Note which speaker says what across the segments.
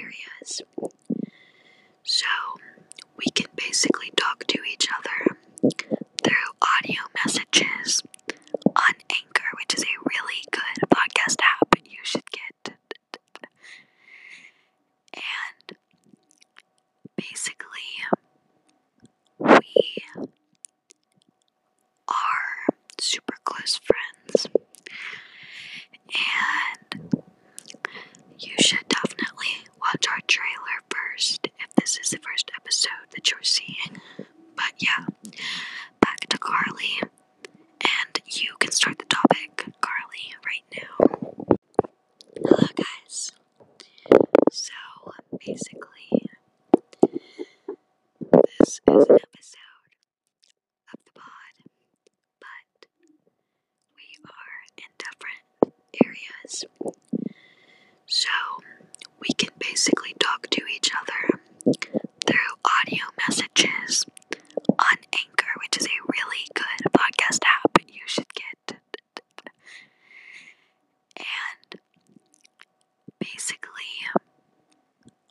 Speaker 1: areas. So we can basically talk to each other through audio messages on Anchor, which is a really good podcast app you should get. And basically, we are super close friends. And you should definitely watch our trailer first if this is the first episode that you're seeing. But yeah, back to Carly. And you can start the topic, Carly, right now. Hello, guys. So, basically, this is an episode of the pod, but we are in different areas. So we can basically talk to each other through audio messages on Anchor, which is a really good podcast app you should get. And basically,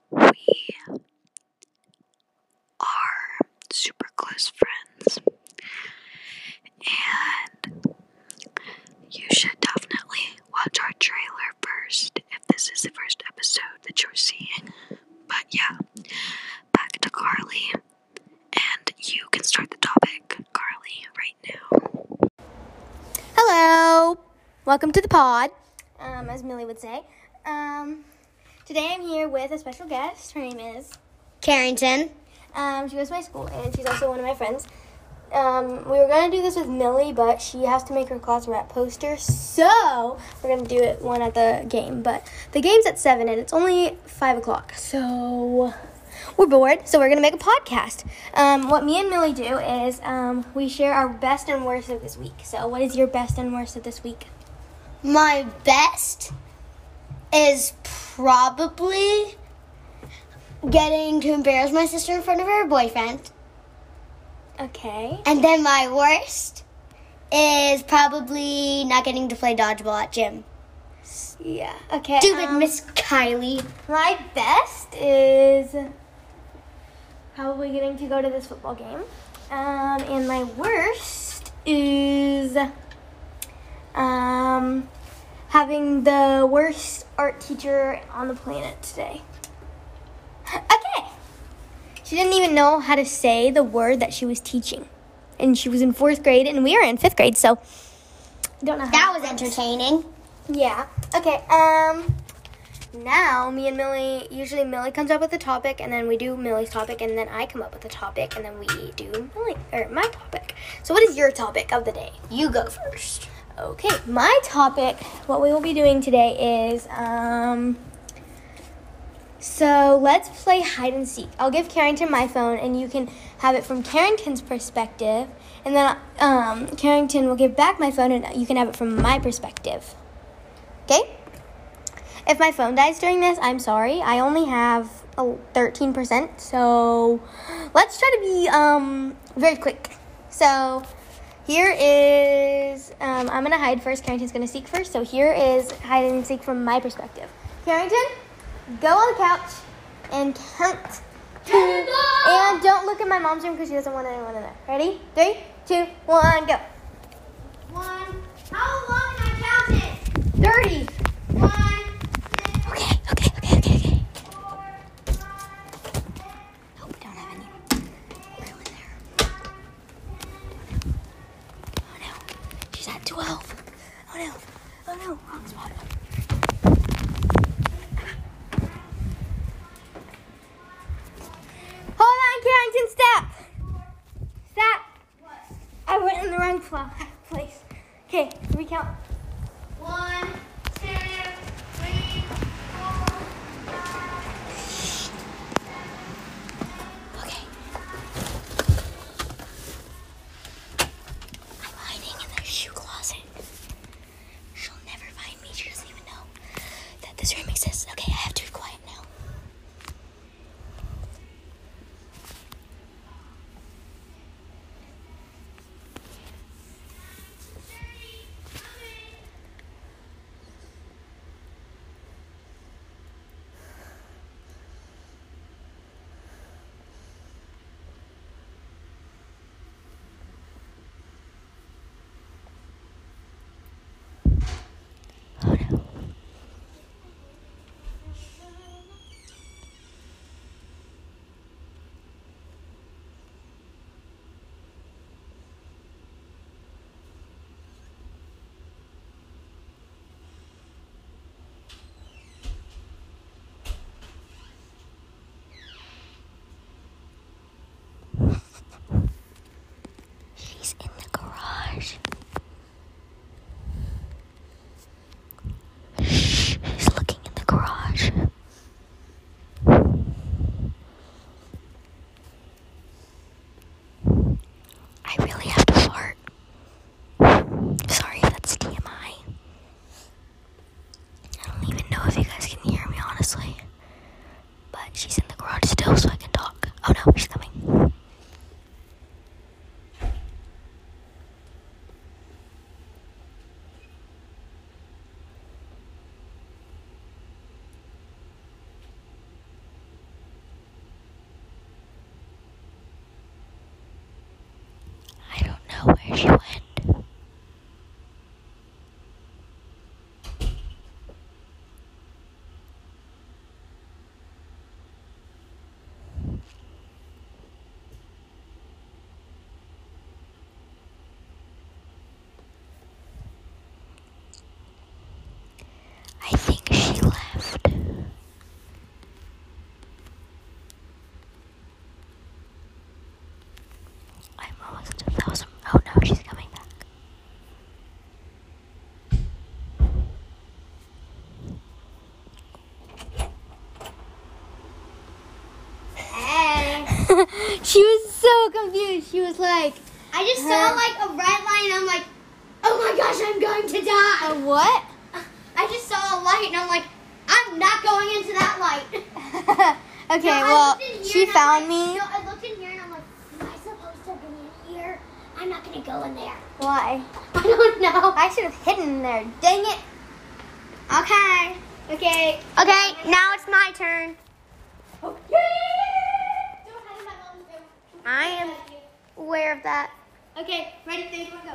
Speaker 1: we are super close friends. And you should definitely watch our trailer first if this is the first episode that you're seeing. But yeah, back to Carly. And you can start the topic, Carly, right now. Hello,
Speaker 2: welcome to the pod, um, as Millie would say. Um, today I'm here with a special guest. Her name is
Speaker 3: Carrington.
Speaker 2: Um, she goes to my school, and she's also one of my friends. Um, we were gonna do this with Millie, but she has to make her class rep poster, so we're gonna do it one at the game. But the game's at seven, and it's only five o'clock, so we're bored. So we're gonna make a podcast. Um, what me and Millie do is um, we share our best and worst of this week. So, what is your best and worst of this week?
Speaker 3: My best is probably getting to embarrass my sister in front of her boyfriend.
Speaker 2: Okay.
Speaker 3: And then my worst is probably not getting to play dodgeball at gym.
Speaker 2: Yeah. Okay.
Speaker 3: Stupid
Speaker 2: um,
Speaker 3: Miss Kylie.
Speaker 2: My best is probably getting to go to this football game. Um, and my worst is um, having the worst art teacher on the planet today. Okay. She didn't even know how to say the word that she was teaching. And she was in fourth grade, and we were in fifth grade, so don't know how
Speaker 3: That was entertaining.
Speaker 2: yeah. Okay. Um. Now, me and Millie, usually Millie comes up with a topic, and then we do Millie's topic, and then I come up with a topic, and then we do Millie or my topic. So, what is your topic of the day?
Speaker 3: You go first.
Speaker 2: Okay, my topic, what we will be doing today is, um. So let's play hide and seek. I'll give Carrington my phone, and you can have it from Carrington's perspective, and then um, Carrington will give back my phone, and you can have it from my perspective. Okay? If my phone dies during this, I'm sorry. I only have a 13%, so let's try to be um, very quick. So here is, um, I'm going to hide first. Carrington's going to seek first. So here is hide and seek from my perspective. Carrington, go on the couch and count to, and don't look at my mom's room because she doesn't want anyone in there. Ready? Three, two, one, go.
Speaker 3: One. How long am I counting?
Speaker 2: 30.
Speaker 3: One.
Speaker 2: Okay, okay, okay, okay, okay. Hope we don't have any real in there. 12. Oh no. Oh no. Wrong spot. Hold on, Carrington, stop. Stop. I went in the wrong pl- place. Okay, recount.
Speaker 1: One, two, three,
Speaker 2: she was so confused. She was like,
Speaker 1: I just
Speaker 2: Huh?
Speaker 1: saw like a red light and I'm like, oh my gosh, I'm going to die.
Speaker 2: "A what?"
Speaker 1: I just saw a light and I'm like, I'm not going into that light.
Speaker 2: okay,
Speaker 1: No,
Speaker 2: well,
Speaker 1: looked in here
Speaker 2: she found
Speaker 1: like-
Speaker 2: me.
Speaker 1: No, I looked in here and I'm like, am I supposed to be in here? I'm not gonna go in there.
Speaker 2: Why?
Speaker 1: I don't know.
Speaker 2: I should have hidden in there. Dang it.
Speaker 1: Okay.
Speaker 2: Okay.
Speaker 1: Okay, now it's my turn. I am aware of that.
Speaker 2: Okay, ready, three, go.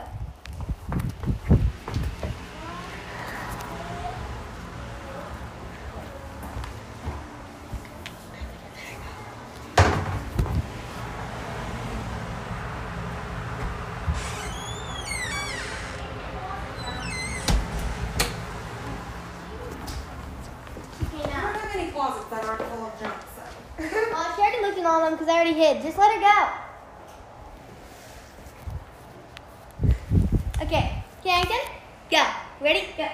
Speaker 4: I don't have any closets that aren't full of junk, so.
Speaker 2: Well, she already I already hid. Just let her go. Okay, Carrington, go. Ready? Go.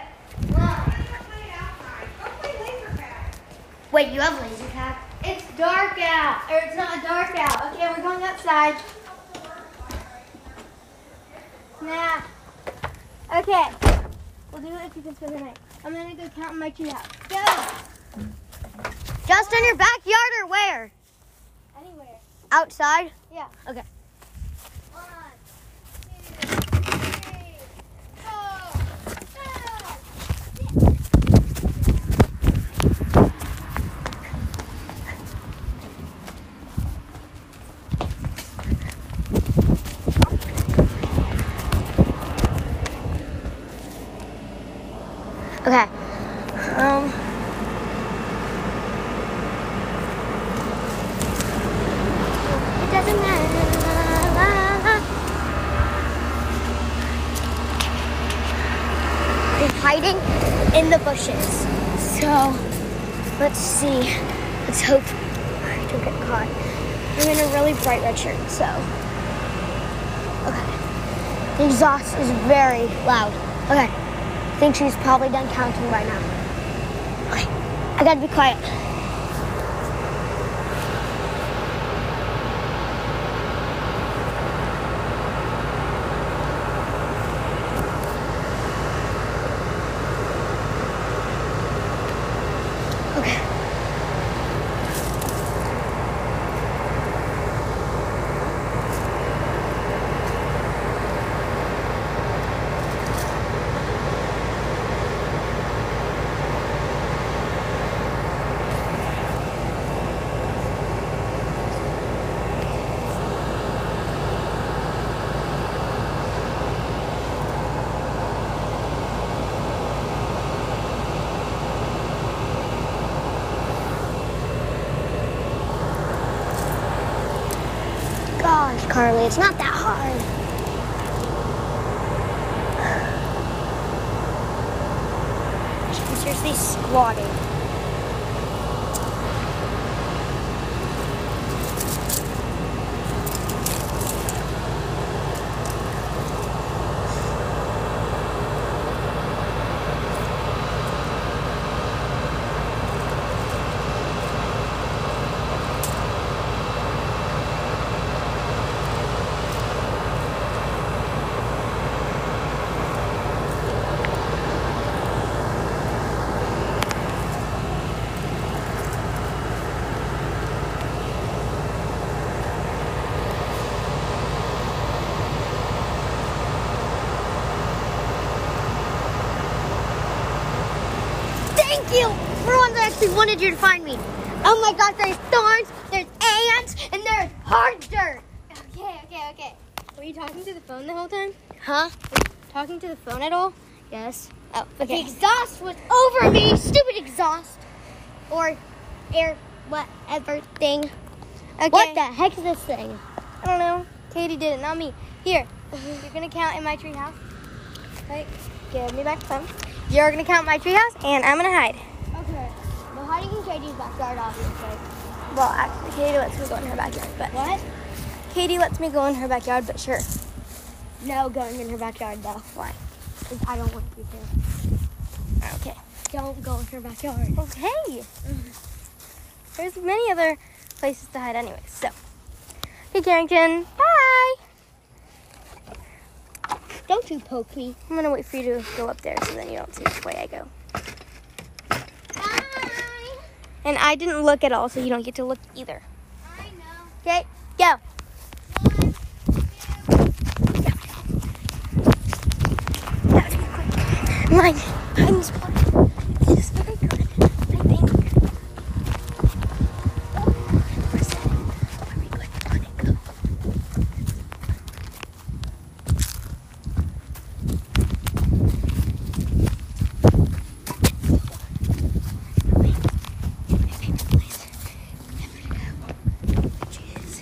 Speaker 1: Wait, you have laser tag?
Speaker 2: It's dark out. Or it's not dark out. Okay, we're going outside. Nah. Okay. We'll do it if you can spend the night. I'm gonna go count my tree house. Go!
Speaker 1: Just in your backyard or where? Outside?
Speaker 2: Yeah.
Speaker 1: Okay.
Speaker 2: One, two, three, four, five,
Speaker 1: Okay. Um. It doesn't matter. hiding in the bushes. So let's see. Let's hope I don't get caught. I'm in a really bright red shirt, so. Okay. The exhaust is very loud. Okay. I think she's probably done counting by now. Okay. I gotta be quiet. Okay. Gosh, Carly, it's not that hard. I'm seriously squatting. You for ones that actually wanted you to find me. Oh my gosh, there's thorns, there's ants, and there's hard dirt.
Speaker 2: Okay, okay, okay. Were you talking to the phone the whole time?
Speaker 1: Huh?
Speaker 2: Talking to the phone at all?
Speaker 1: Yes.
Speaker 2: Oh,
Speaker 1: But the
Speaker 2: okay.
Speaker 1: exhaust was over me. Stupid exhaust. Or air, whatever thing.
Speaker 2: Okay.
Speaker 1: What the heck is this thing?
Speaker 2: I don't know. Katie did it, not me. Here, you're gonna count in my treehouse. Right? Give me back the phone. You're gonna count my treehouse, and I'm gonna hide.
Speaker 1: Okay. We're hiding in Katie's backyard, obviously.
Speaker 2: Well, actually, Katie lets me go in her backyard, but
Speaker 1: What?
Speaker 2: Katie lets me go in her backyard, but sure.
Speaker 1: No going in her backyard, though.
Speaker 2: Why?
Speaker 1: Because I don't want you to.
Speaker 2: Okay.
Speaker 1: Don't go in her backyard.
Speaker 2: Okay. There's many other places to hide, anyway. So, hey, Carrington. Bye.
Speaker 1: Don't you poke me.
Speaker 2: I'm gonna wait for you to go up there, so then you don't see which way I go.
Speaker 1: Bye.
Speaker 2: And I didn't look at all, so you don't get to look either.
Speaker 1: I know.
Speaker 2: Okay, go. Mine. Mine's one. This is very good, I think. Percent. Very good. Let it go. My favorite place ever to go. Which is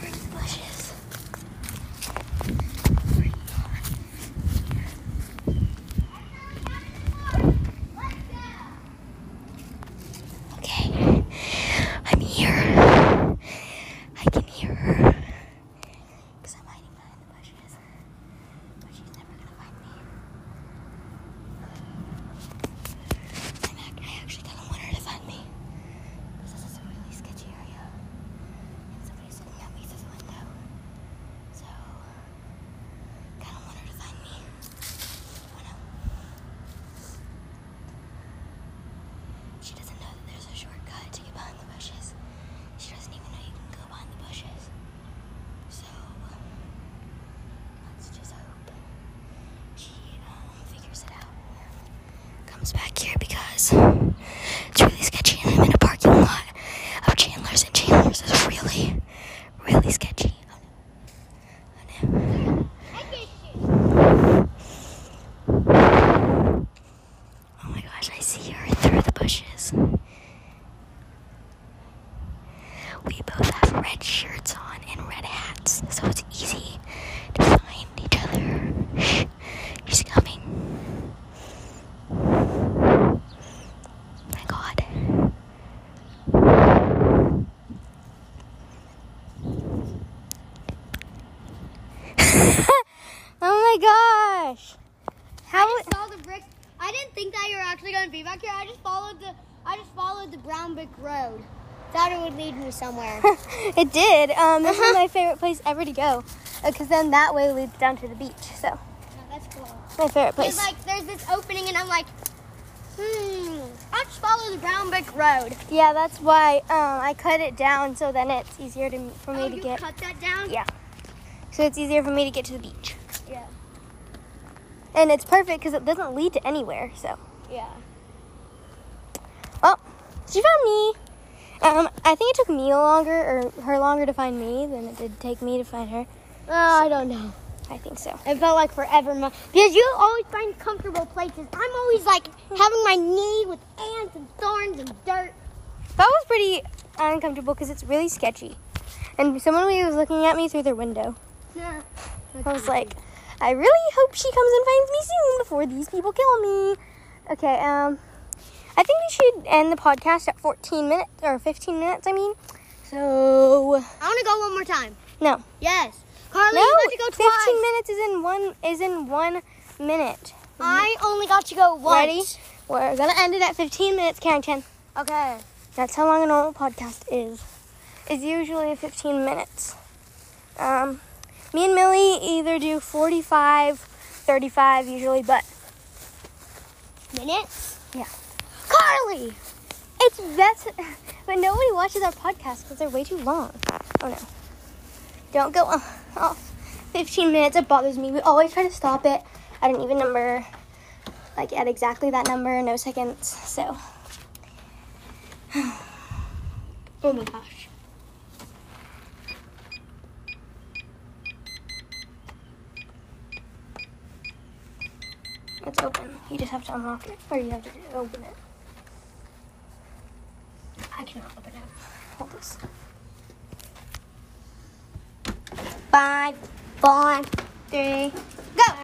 Speaker 2: through the bushes. Right Okay, I'm here. I can hear her. Because I'm hiding behind the bushes. But she's never gonna find me. I'm ac- I actually kind of want her to find me. Because this is a really sketchy area. And somebody's looking at me through the window. So, kind of want her to find me. Oh no. She doesn't know that there's a shortcut to get behind the bushes. She doesn't even know you can go behind the bushes. So, let's just hope she um, figures it out. Comes back here because it's really sketchy and I'm in a parking lot of Chandler's and Chandler's is really, really sketchy. Oh no. Oh no. Oh my gosh, I see her through the bushes. We both have red shirts on and red hats, so it's easy to find each other. Shh, she's coming. my gosh!
Speaker 1: I saw the bricks. I didn't think that you were actually going to be back here. I just followed the I just followed the brown brick road. Thought it would lead me somewhere.
Speaker 2: it did. Um, this is
Speaker 1: Uh-huh.
Speaker 2: my favorite place ever to go, because then that way leads down to the beach. So
Speaker 1: Yeah, that's cool.
Speaker 2: my favorite
Speaker 1: There's
Speaker 2: place.
Speaker 1: like there's this opening and I'm like, hmm. I'll just follow the brown brick road.
Speaker 2: yeah, that's why um, I cut it down so then it's easier to for me
Speaker 1: oh,
Speaker 2: to
Speaker 1: you
Speaker 2: get.
Speaker 1: cut that down?
Speaker 2: Yeah. So it's easier for me to get to the beach. And it's perfect because it doesn't lead to anywhere. So.
Speaker 1: Yeah.
Speaker 2: Well, she found me. Um, I think it took me longer, or her longer to find me than it did take me to find her.
Speaker 1: Oh, I don't know.
Speaker 2: I think so.
Speaker 1: It felt like forever because you always find comfortable places. I'm always like having my knee with ants and thorns and dirt.
Speaker 2: That was pretty uncomfortable because it's really sketchy. And someone was looking at me through their window.
Speaker 1: Yeah.
Speaker 2: I was like, I really hope she comes and finds me soon before these people kill me. Okay, um, I think we should end the podcast at 14 minutes, or 15 minutes, I mean. So,
Speaker 1: I want to go one more time.
Speaker 2: no.
Speaker 1: Yes. Carly,
Speaker 2: No,
Speaker 1: you got to go
Speaker 2: 15
Speaker 1: twice.
Speaker 2: minutes is in one, is in one minute.
Speaker 1: I only got to go once.
Speaker 2: Ready? We're gonna end it at 15 minutes, Carrington.
Speaker 1: Okay.
Speaker 2: That's how long a normal podcast is. Is usually 15 minutes. Um, me and Millie either do 45, 35 usually, but
Speaker 1: Minutes?
Speaker 2: Yeah.
Speaker 1: Carly!
Speaker 2: it's that's but nobody watches our podcast because they're way too long. Oh no. Don't go off. off. 15 minutes, it bothers me. We always try to stop it at an even number, like at exactly that number, no seconds. So,
Speaker 1: Oh my gosh.
Speaker 2: It's open. You just have to unlock it, or you have to open it. I cannot open it. Hold this.
Speaker 1: Five, four,
Speaker 2: Three,